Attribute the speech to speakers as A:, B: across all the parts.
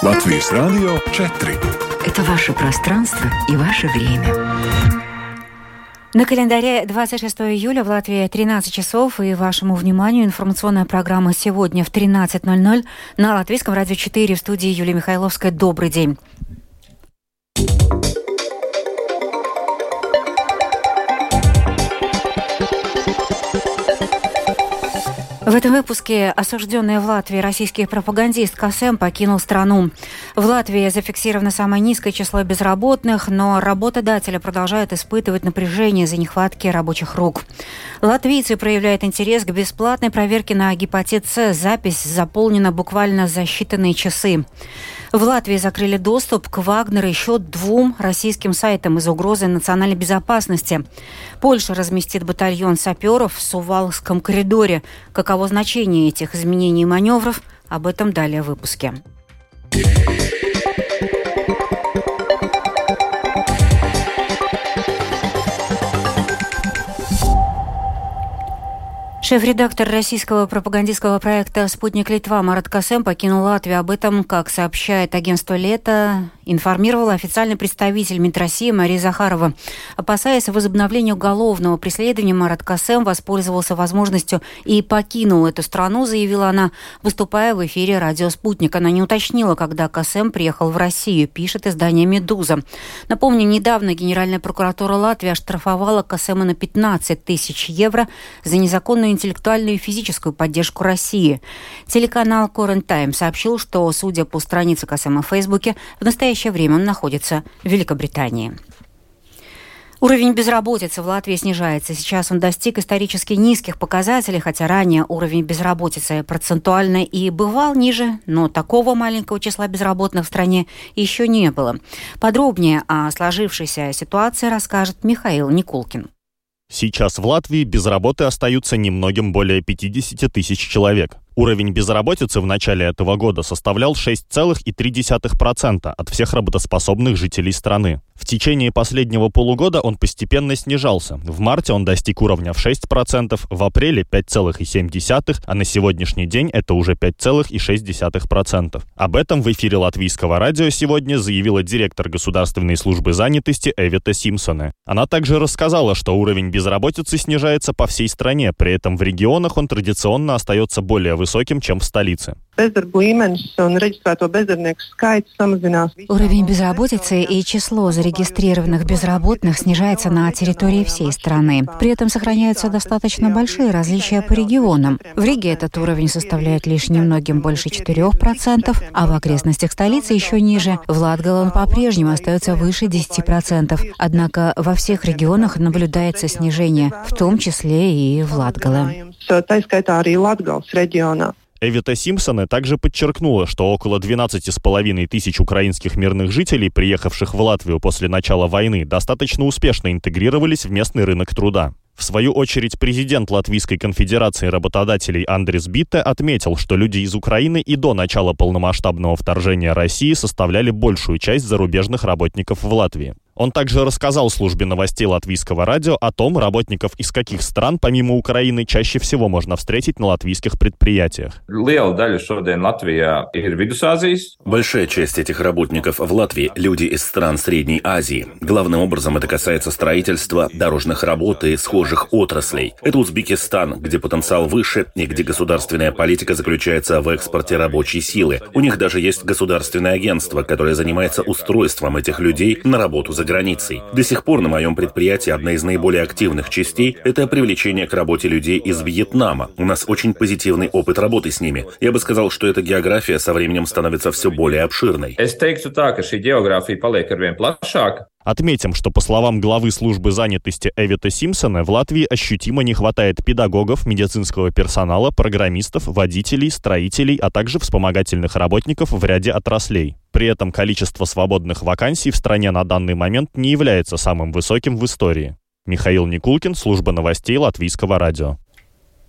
A: Латвийс Радио 4.
B: Это ваше пространство и ваше время.
C: На календаре 26 июля в Латвии 13 часов и вашему вниманию информационная программа сегодня в 13.00 на Латвийском радио 4 в студии Юлия Михайловская. Добрый день. В этом выпуске осужденный в Латвии российский пропагандист Касем покинул страну. В Латвии зафиксировано самое низкое число безработных, но работодатели продолжают испытывать напряжение из-за нехватки рабочих рук. Латвийцы проявляют интерес к бесплатной проверке на гепатит С. Запись заполнена буквально за считанные часы. В Латвии закрыли доступ к Вагнеру еще двум российским сайтам из-за угрозы национальной безопасности. Польша разместит батальон саперов в Сувалском коридоре. Каково значение этих изменений и маневров? Об этом далее в выпуске. Шеф-редактор российского пропагандистского проекта «Спутник Литва» Марат Касем покинул Латвию. Об этом, как сообщает агентство «Лето», информировала официальный представитель МИД России Мария Захарова. Опасаясь возобновления уголовного преследования, Марат Касем воспользовался возможностью и покинул эту страну, заявила она, выступая в эфире радио «Спутник». Она не уточнила, когда Касем приехал в Россию, пишет издание «Медуза». Напомню, недавно Генеральная прокуратура Латвии оштрафовала Касема на 15 тысяч евро за незаконную интеллектуальную и физическую поддержку России. Телеканал Current Time сообщил, что, судя по странице Касема в Фейсбуке, в настоящее время он находится в Великобритании. Уровень безработицы в Латвии снижается. Сейчас он достиг исторически низких показателей, хотя ранее уровень безработицы процентуально и бывал ниже, но такого маленького числа безработных в стране еще не было. Подробнее о сложившейся ситуации расскажет Михаил Никулкин.
D: Сейчас в Латвии без работы остаются немногим более 50 тысяч человек. Уровень безработицы в начале этого года составлял 6,3% от всех работоспособных жителей страны. В течение последнего полугода он постепенно снижался. В марте он достиг уровня в 6%, в апреле 5,7%, а на сегодняшний день это уже 5,6%. Об этом в эфире латвийского радио сегодня заявила директор Государственной службы занятости Эвита Симпсона. Она также рассказала, что уровень безработицы снижается по всей стране, при этом в регионах он традиционно остается более высоким высоким, чем в столице.
C: Уровень безработицы и число зарегистрированных безработных снижается на территории всей страны. При этом сохраняются достаточно большие различия по регионам. В Риге этот уровень составляет лишь немногим больше 4%, а в окрестностях столицы еще ниже. В Латгале он по-прежнему остается выше 10%. Однако во всех регионах наблюдается снижение, в том числе и в Латгале.
D: Эвита Симпсона также подчеркнула, что около 12,5 тысяч украинских мирных жителей, приехавших в Латвию после начала войны, достаточно успешно интегрировались в местный рынок труда. В свою очередь, президент Латвийской конфедерации работодателей Андрес Битте отметил, что люди из Украины и до начала полномасштабного вторжения России составляли большую часть зарубежных работников в Латвии. Он также рассказал службе новостей латвийского радио о том, работников из каких стран, помимо Украины, чаще всего можно встретить на латвийских предприятиях.
E: Большая часть этих работников в Латвии – люди из стран Средней Азии. Главным образом это касается строительства, дорожных работ и схожих отраслей. Это Узбекистан, где потенциал выше и где государственная политика заключается в экспорте рабочей силы. У них даже есть государственное агентство, которое занимается устройством этих людей на работу за границей. До сих пор на моем предприятии одна из наиболее активных частей – это привлечение к работе людей из Вьетнама. У нас очень позитивный опыт работы с ними. Я бы сказал, что эта география со временем становится все более обширной.
D: Отметим, что по словам главы службы занятости Эвита Симпсона, в Латвии ощутимо не хватает педагогов, медицинского персонала, программистов, водителей, строителей, а также вспомогательных работников в ряде отраслей. При этом количество свободных вакансий в стране на данный момент не является самым высоким в истории. Михаил Никулкин, служба новостей Латвийского радио.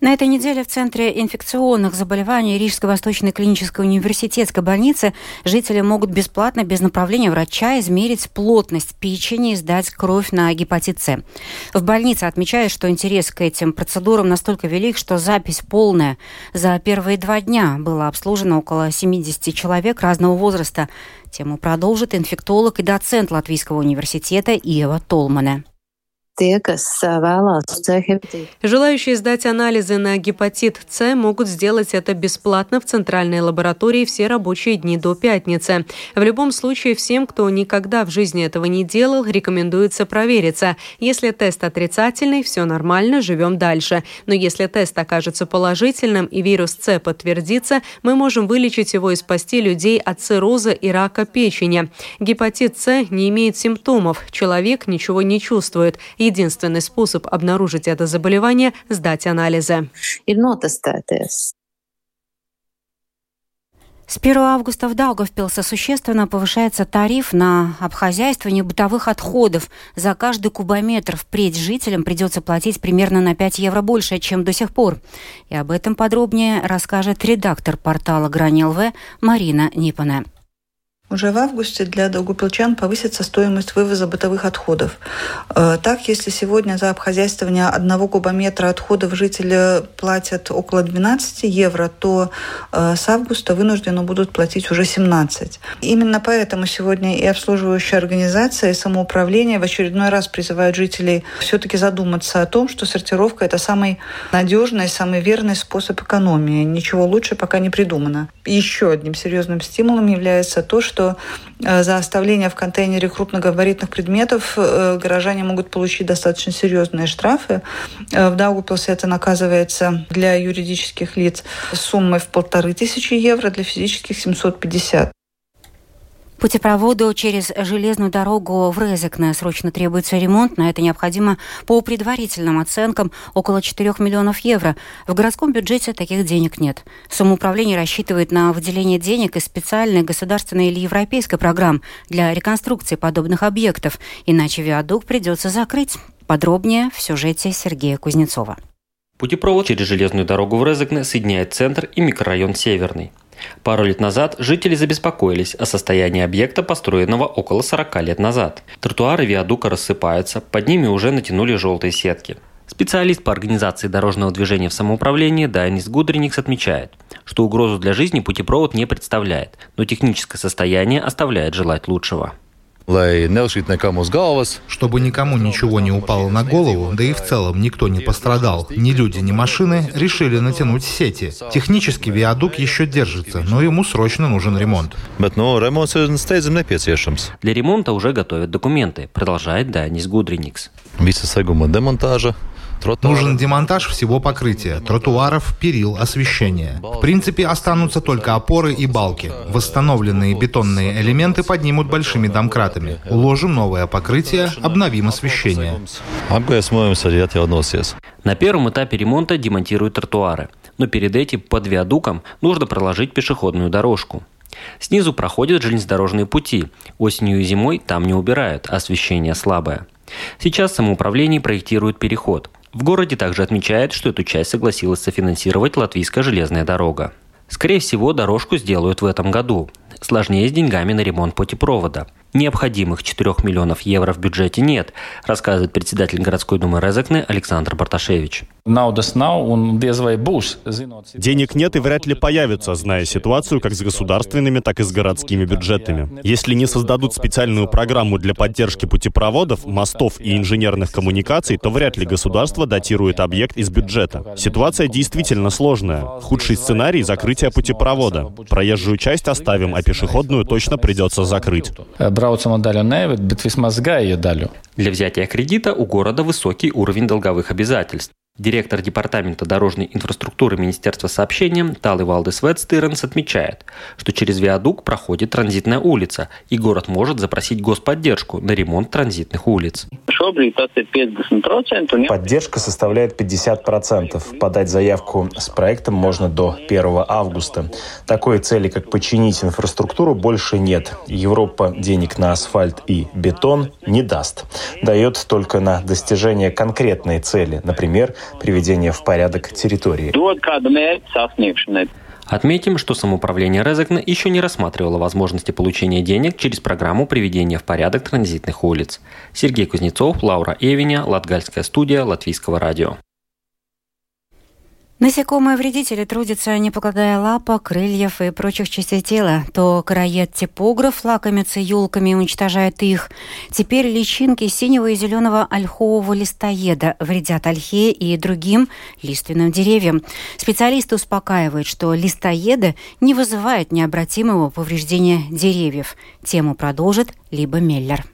C: На этой неделе в Центре инфекционных заболеваний Рижской Восточной клинической университетской больницы жители могут бесплатно, без направления врача, измерить плотность печени и сдать кровь на гепатит С. В больнице отмечают, что интерес к этим процедурам настолько велик, что запись полная. За первые два дня было обслужено около 70 человек разного возраста. Тему продолжит инфектолог и доцент Латвийского университета Толмане.
F: Желающие сдать анализы на гепатит С могут сделать это бесплатно в центральной лаборатории все рабочие дни до пятницы. В любом случае, всем, кто никогда в жизни этого не делал, рекомендуется провериться. Если тест отрицательный, все нормально, живем дальше. Но если тест окажется положительным и вирус С подтвердится, мы можем вылечить его и спасти людей от цирроза и рака печени. Гепатит С не имеет симптомов, человек ничего не чувствует – Единственный способ обнаружить это заболевание – сдать анализы.
C: С 1 августа в Даугавпилсе существенно повышается тариф на обхозяйствование бытовых отходов. За каждый кубометр впредь жителям придется платить примерно на 5 евро больше, чем до сих пор. И об этом подробнее расскажет редактор портала Грани ЛВ Марина Нипана.
G: Уже в августе для долгопилчан повысится стоимость вывоза бытовых отходов. Э, так, если сегодня за обхозяйствование одного кубометра отходов жители платят около 12 евро, то э, с августа вынуждены будут платить уже 17. Именно поэтому сегодня и обслуживающая организация, и самоуправление в очередной раз призывают жителей все-таки задуматься о том, что сортировка – это самый надежный, самый верный способ экономии. Ничего лучше пока не придумано. Еще одним серьезным стимулом является то, что что э, за оставление в контейнере крупногабаритных предметов э, горожане могут получить достаточно серьезные штрафы. Э, в Даугупилсе это наказывается для юридических лиц суммой в полторы тысячи евро, для физических 750.
C: Путепроводу через железную дорогу в Резекне срочно требуется ремонт. На это необходимо, по предварительным оценкам, около 4 миллионов евро. В городском бюджете таких денег нет. Самоуправление рассчитывает на выделение денег из специальной государственной или европейской программ для реконструкции подобных объектов. Иначе виадук придется закрыть. Подробнее в сюжете Сергея Кузнецова.
H: Путепровод через железную дорогу в Резекне соединяет центр и микрорайон Северный. Пару лет назад жители забеспокоились о состоянии объекта, построенного около 40 лет назад. Тротуары виадука рассыпаются, под ними уже натянули желтые сетки. Специалист по организации дорожного движения в самоуправлении Дайнис Гудриникс отмечает, что угрозу для жизни путепровод не представляет, но техническое состояние оставляет желать лучшего
I: чтобы никому ничего не упало на голову, да и в целом никто не пострадал, ни люди, ни машины, решили натянуть сети. Технически виадук еще держится, но ему срочно нужен ремонт.
H: Для ремонта уже готовят документы, продолжает Данис Гудриникс.
I: Нужен демонтаж всего покрытия, тротуаров, перил, освещения. В принципе, останутся только опоры и балки. Восстановленные бетонные элементы поднимут большими домкратами. Уложим новое покрытие, обновим освещение.
H: На первом этапе ремонта демонтируют тротуары. Но перед этим под виадуком нужно проложить пешеходную дорожку. Снизу проходят железнодорожные пути. Осенью и зимой там не убирают, освещение слабое. Сейчас самоуправление проектирует переход. В городе также отмечают, что эту часть согласилась софинансировать Латвийская железная дорога. Скорее всего, дорожку сделают в этом году. Сложнее с деньгами на ремонт путепровода. Необходимых 4 миллионов евро в бюджете нет, рассказывает председатель городской думы Резекны Александр Барташевич.
D: Денег нет и вряд ли появится, зная ситуацию как с государственными, так и с городскими бюджетами. Если не создадут специальную программу для поддержки путепроводов, мостов и инженерных коммуникаций, то вряд ли государство датирует объект из бюджета. Ситуация действительно сложная. Худший сценарий — закрытие путепровода. Проезжую часть оставим, а пешеходную точно придется закрыть.
H: Для взятия кредита у города высокий уровень долговых обязательств. Директор Департамента дорожной инфраструктуры Министерства сообщения Талы Валдес Ветстыренс отмечает, что через виадук проходит транзитная улица, и город может запросить господдержку на ремонт транзитных улиц.
J: Поддержка составляет 50%. Подать заявку с проектом можно до 1 августа. Такой цели, как починить инфраструктуру, больше нет. Европа денег на асфальт и бетон не даст. Дает только на достижение конкретной цели, например, приведения в порядок территории.
H: Отметим, что самоуправление Резекна еще не рассматривало возможности получения денег через программу приведения в порядок транзитных улиц. Сергей Кузнецов, Лаура Эвиня, Латгальская студия Латвийского радио.
C: Насекомые-вредители трудятся, не покладая лапа, крыльев и прочих частей тела. То караед-типограф лакомится юлками и уничтожает их. Теперь личинки синего и зеленого ольхового листоеда вредят ольхе и другим лиственным деревьям. Специалисты успокаивают, что листоеды не вызывают необратимого повреждения деревьев. Тему продолжит Либо Меллер.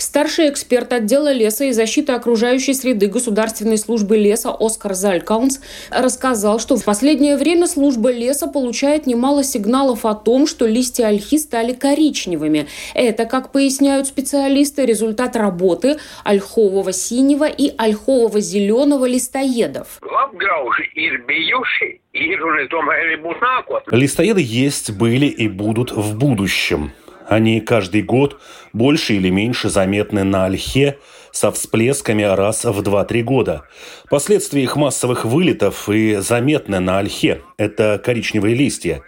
K: Старший эксперт отдела леса и защиты окружающей среды Государственной службы леса Оскар Залькаунс рассказал, что в последнее время служба леса получает немало сигналов о том, что листья ольхи стали коричневыми. Это, как поясняют специалисты, результат работы ольхового синего и ольхового зеленого листоедов.
L: Листоеды есть, были и будут в будущем. Они каждый год больше или меньше заметны на ольхе со всплесками раз в 2-3 года. Последствия их массовых вылетов и заметны на ольхе. Это коричневые листья.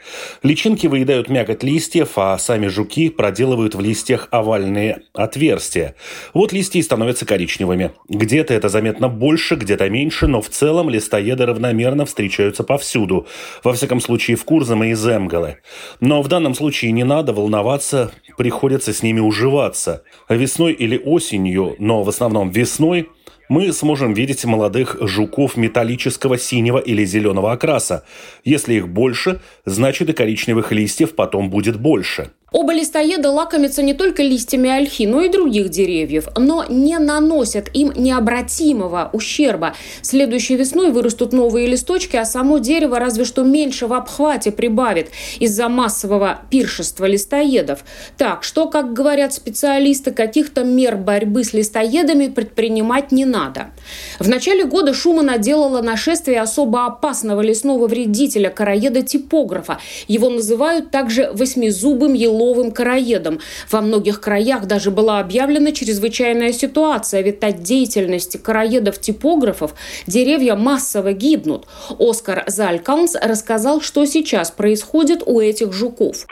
L: Личинки выедают мякоть листьев, а сами жуки проделывают в листьях овальные отверстия. Вот листья и становятся коричневыми. Где-то это заметно больше, где-то меньше, но в целом листоеды равномерно встречаются повсюду. Во всяком случае, в Курзаме и Земгале. Но в данном случае не надо волноваться, приходится с ними уживаться. Весной или осенью, но в основном весной, мы сможем видеть молодых жуков металлического синего или зеленого окраса. Если их больше, значит и коричневых листьев потом будет больше.
K: Оба листоеда лакомятся не только листьями ольхи, но и других деревьев, но не наносят им необратимого ущерба. Следующей весной вырастут новые листочки, а само дерево разве что меньше в обхвате прибавит из-за массового пиршества листоедов. Так что, как говорят специалисты, каких-то мер борьбы с листоедами предпринимать не надо. В начале года шума наделало нашествие особо опасного лесного вредителя, короеда-типографа. Его называют также восьмизубым еловым ловым короедом. Во многих краях даже была объявлена чрезвычайная ситуация, ведь от деятельности короедов-типографов деревья массово гибнут. Оскар Залькаунс рассказал, что сейчас происходит у этих жуков.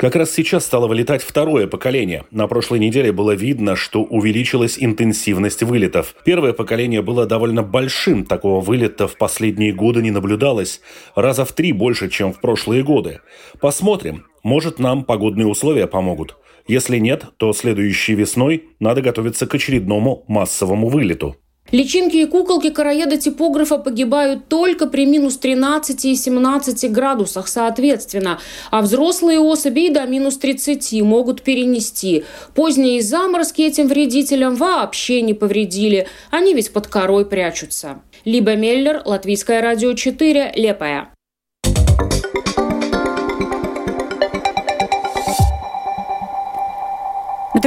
L: Как раз сейчас стало вылетать второе поколение. На прошлой неделе было видно, что увеличилась интенсивность вылетов. Первое поколение было довольно большим, такого вылета в последние годы не наблюдалось. Раза в три больше, чем в прошлые годы. Посмотрим. Может, нам погодные условия помогут. Если нет, то следующей весной надо готовиться к очередному массовому вылету.
K: Личинки и куколки короеда-типографа погибают только при минус 13 и 17 градусах соответственно, а взрослые особи и до минус 30 могут перенести. Поздние заморозки этим вредителям вообще не повредили, они ведь под корой прячутся. Либо Меллер, Латвийское радио 4, Лепая.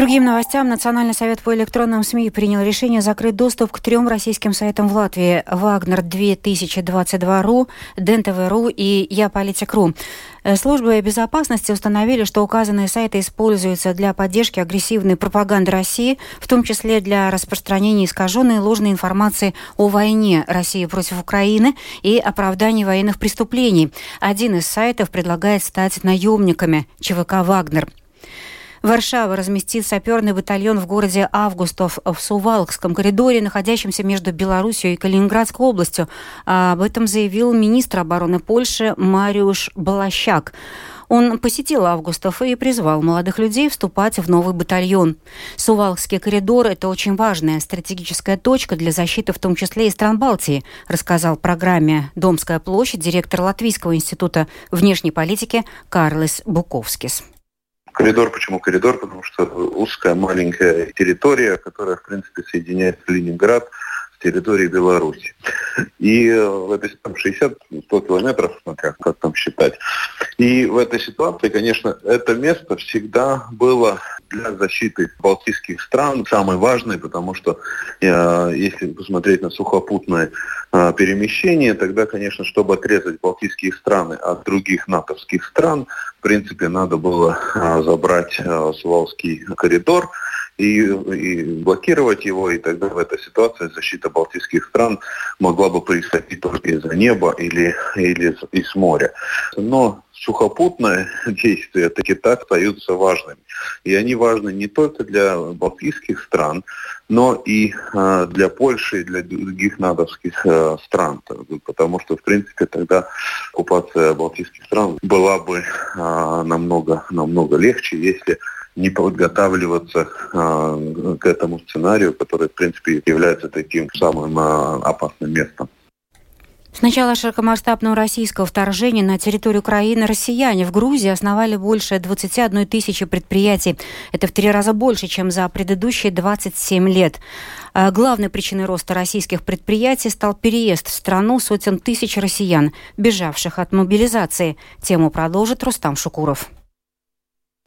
C: Другим новостям Национальный совет по электронным СМИ принял решение закрыть доступ к трем российским сайтам в Латвии «Вагнер 2022.ру», «ДНТВ.ру» и «Я политик.ру». Э, службы безопасности установили, что указанные сайты используются для поддержки агрессивной пропаганды России, в том числе для распространения искаженной ложной информации о войне России против Украины и оправдании военных преступлений. Один из сайтов предлагает стать наемниками ЧВК «Вагнер». Варшава разместит саперный батальон в городе Августов в Сувалкском коридоре, находящемся между Белоруссией и Калининградской областью. Об этом заявил министр обороны Польши Мариуш Балащак. Он посетил Августов и призвал молодых людей вступать в новый батальон. Сувалкский коридор – это очень важная стратегическая точка для защиты в том числе и стран Балтии, рассказал программе «Домская площадь» директор Латвийского института внешней политики Карлес Буковскис.
M: Коридор, почему коридор? Потому что узкая маленькая территория, которая, в принципе, соединяет Ленинград с территорией Беларуси. И в этой там 60-100 километров, смотря как там считать. И в этой ситуации, конечно, это место всегда было для защиты балтийских стран самой важной, потому что э, если посмотреть на сухопутное э, перемещение, тогда, конечно, чтобы отрезать балтийские страны от других натовских стран, в принципе, надо было э, забрать э, Сувалский коридор. И, и блокировать его, и тогда в этой ситуации защита балтийских стран могла бы происходить только из-за неба или, или из моря. Но сухопутные действия таки так остаются важными. И они важны не только для балтийских стран, но и э, для Польши и для других надовских э, стран. Потому что, в принципе, тогда оккупация балтийских стран была бы э, намного, намного легче, если не подготавливаться э, к этому сценарию, который, в принципе, является таким самым э, опасным местом.
C: С начала широкомасштабного российского вторжения на территорию Украины россияне в Грузии основали больше 21 тысячи предприятий. Это в три раза больше, чем за предыдущие 27 лет. А главной причиной роста российских предприятий стал переезд в страну сотен тысяч россиян, бежавших от мобилизации. Тему продолжит Рустам Шукуров.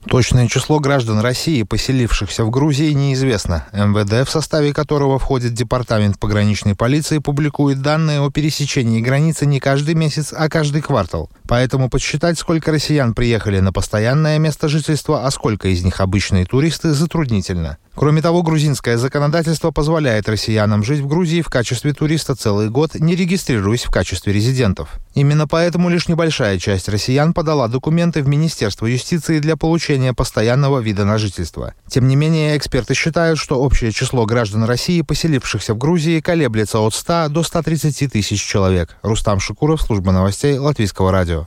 I: Точное число граждан России, поселившихся в Грузии, неизвестно. МВД, в составе которого входит Департамент пограничной полиции, публикует данные о пересечении границы не каждый месяц, а каждый квартал. Поэтому подсчитать, сколько россиян приехали на постоянное место жительства, а сколько из них обычные туристы, затруднительно. Кроме того, грузинское законодательство позволяет россиянам жить в Грузии в качестве туриста целый год, не регистрируясь в качестве резидентов. Именно поэтому лишь небольшая часть россиян подала документы в Министерство юстиции для получения постоянного вида на жительство. Тем не менее, эксперты считают, что общее число граждан России, поселившихся в Грузии, колеблется от 100 до 130 тысяч человек. Рустам Шукуров, служба новостей Латвийского радио.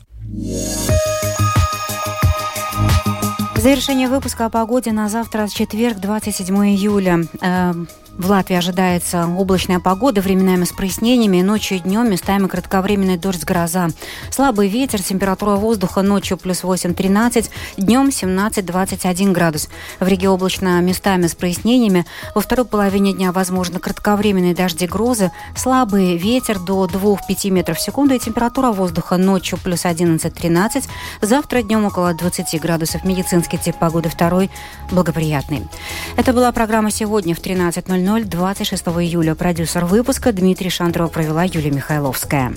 C: Завершение выпуска о погоде на завтра, четверг, 27 июля. В Латвии ожидается облачная погода, временами с прояснениями, ночью и днем местами кратковременный дождь, гроза. Слабый ветер, температура воздуха ночью плюс 8-13, днем 17-21 градус. В Риге облачно местами с прояснениями. Во второй половине дня возможно кратковременные дожди, грозы, слабый ветер до 2-5 метров в секунду и температура воздуха ночью плюс 11-13, завтра днем около 20 градусов. Медицинский тип погоды второй благоприятный. Это была программа «Сегодня» в 13.00. 26 июля. Продюсер выпуска Дмитрий Шандров провела Юлия Михайловская.